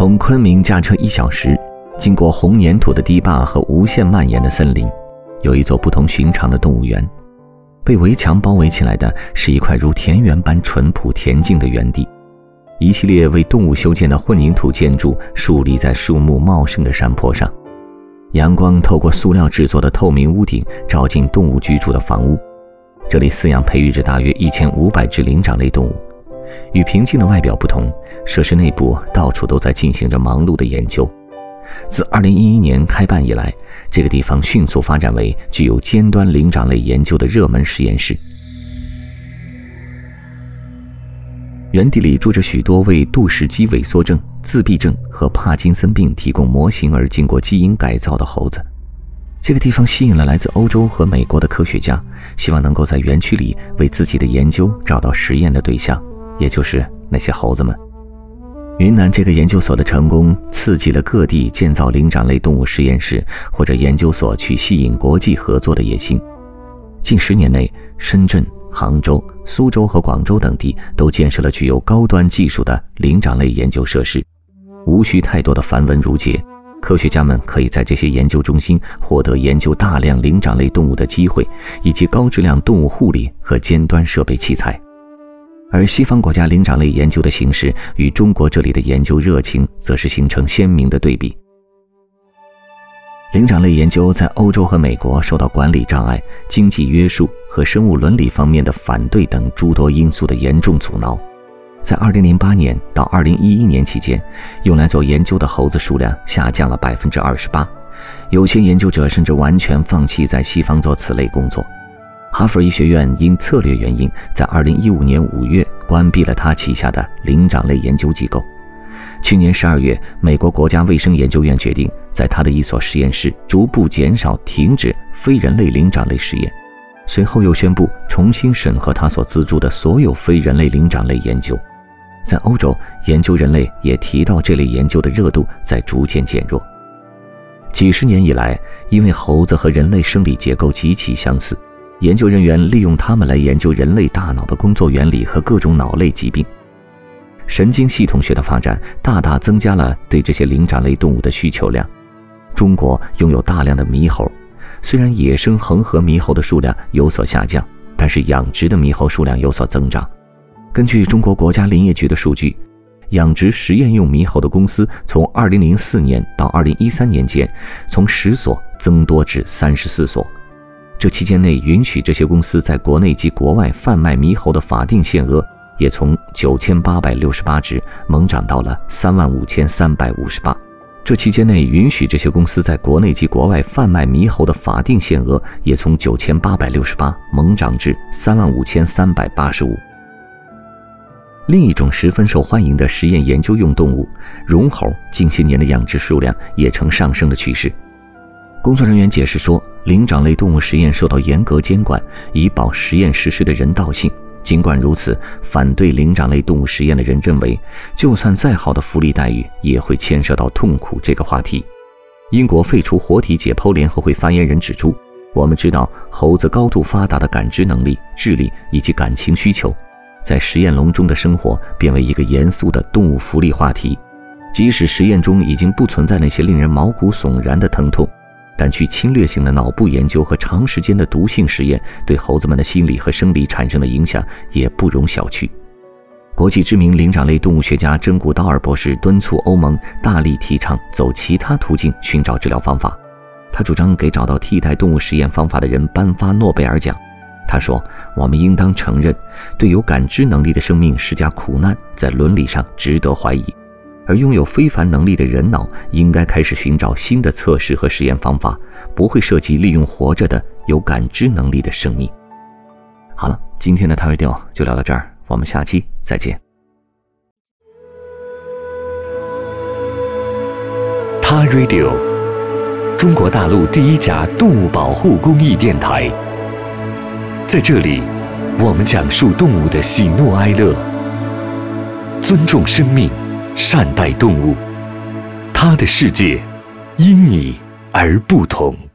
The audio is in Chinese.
从昆明驾车一小时，经过红粘土的堤坝和无限蔓延的森林，有一座不同寻常的动物园。被围墙包围起来的是一块如田园般淳朴恬静的园地，一系列为动物修建的混凝土建筑竖立在树木茂盛的山坡上。阳光透过塑料制作的透明屋顶，照进动物居住的房屋。这里饲养培育着大约一千五百只灵长类动物。与平静的外表不同，设施内部到处都在进行着忙碌的研究。自2011年开办以来，这个地方迅速发展为具有尖端灵长类研究的热门实验室。园地里住着许多为杜氏肌萎缩症、自闭症和帕金森病提供模型而经过基因改造的猴子。这个地方吸引了来自欧洲和美国的科学家，希望能够在园区里为自己的研究找到实验的对象。也就是那些猴子们。云南这个研究所的成功，刺激了各地建造灵长类动物实验室或者研究所去吸引国际合作的野心。近十年内，深圳、杭州、苏州和广州等地都建设了具有高端技术的灵长类研究设施，无需太多的繁文缛节，科学家们可以在这些研究中心获得研究大量灵长类动物的机会，以及高质量动物护理和尖端设备器材。而西方国家灵长类研究的形式与中国这里的研究热情，则是形成鲜明的对比。灵长类研究在欧洲和美国受到管理障碍、经济约束和生物伦理方面的反对等诸多因素的严重阻挠。在2008年到2011年期间，用来做研究的猴子数量下降了28%，有些研究者甚至完全放弃在西方做此类工作。哈佛医学院因策略原因，在2015年5月关闭了他旗下的灵长类研究机构。去年12月，美国国家卫生研究院决定在他的一所实验室逐步减少、停止非人类灵长类实验，随后又宣布重新审核他所资助的所有非人类灵长类研究。在欧洲，研究人类也提到这类研究的热度在逐渐减弱。几十年以来，因为猴子和人类生理结构极其相似。研究人员利用它们来研究人类大脑的工作原理和各种脑类疾病。神经系统学的发展大大增加了对这些灵长类动物的需求量。中国拥有大量的猕猴，虽然野生恒河猕猴的数量有所下降，但是养殖的猕猴数量有所增长。根据中国国家林业局的数据，养殖实验用猕猴的公司从2004年到2013年间，从十所增多至三十四所。这期间内，允许这些公司在国内及国外贩卖猕猴的法定限额也从九千八百六十八只猛涨到了三万五千三百五十八。这期间内，允许这些公司在国内及国外贩卖猕猴的法定限额也从九千八百六十八猛涨至三万五千三百八十五。另一种十分受欢迎的实验研究用动物——绒猴，近些年的养殖数量也呈上升的趋势。工作人员解释说，灵长类动物实验受到严格监管，以保实验实施的人道性。尽管如此，反对灵长类动物实验的人认为，就算再好的福利待遇，也会牵涉到痛苦这个话题。英国废除活体解剖联合会发言人指出：“我们知道猴子高度发达的感知能力、智力以及感情需求，在实验笼中的生活变为一个严肃的动物福利话题。即使实验中已经不存在那些令人毛骨悚然的疼痛。”但去侵略性的脑部研究和长时间的毒性实验对猴子们的心理和生理产生的影响也不容小觑。国际知名灵长类动物学家真古道尔博士敦促欧盟大力提倡走其他途径寻找治疗方法。他主张给找到替代动物实验方法的人颁发诺贝尔奖。他说：“我们应当承认，对有感知能力的生命施加苦难，在伦理上值得怀疑。”而拥有非凡能力的人脑应该开始寻找新的测试和实验方法不会涉及利用活着的有感知能力的生命。好了今天的 ta radio 就聊到这儿我们下期再见。Ta radio 中国大陆第一家动物保护公益电台。在这里我们讲述动物的喜怒哀乐尊重生命。善待动物它的世界因你而不同。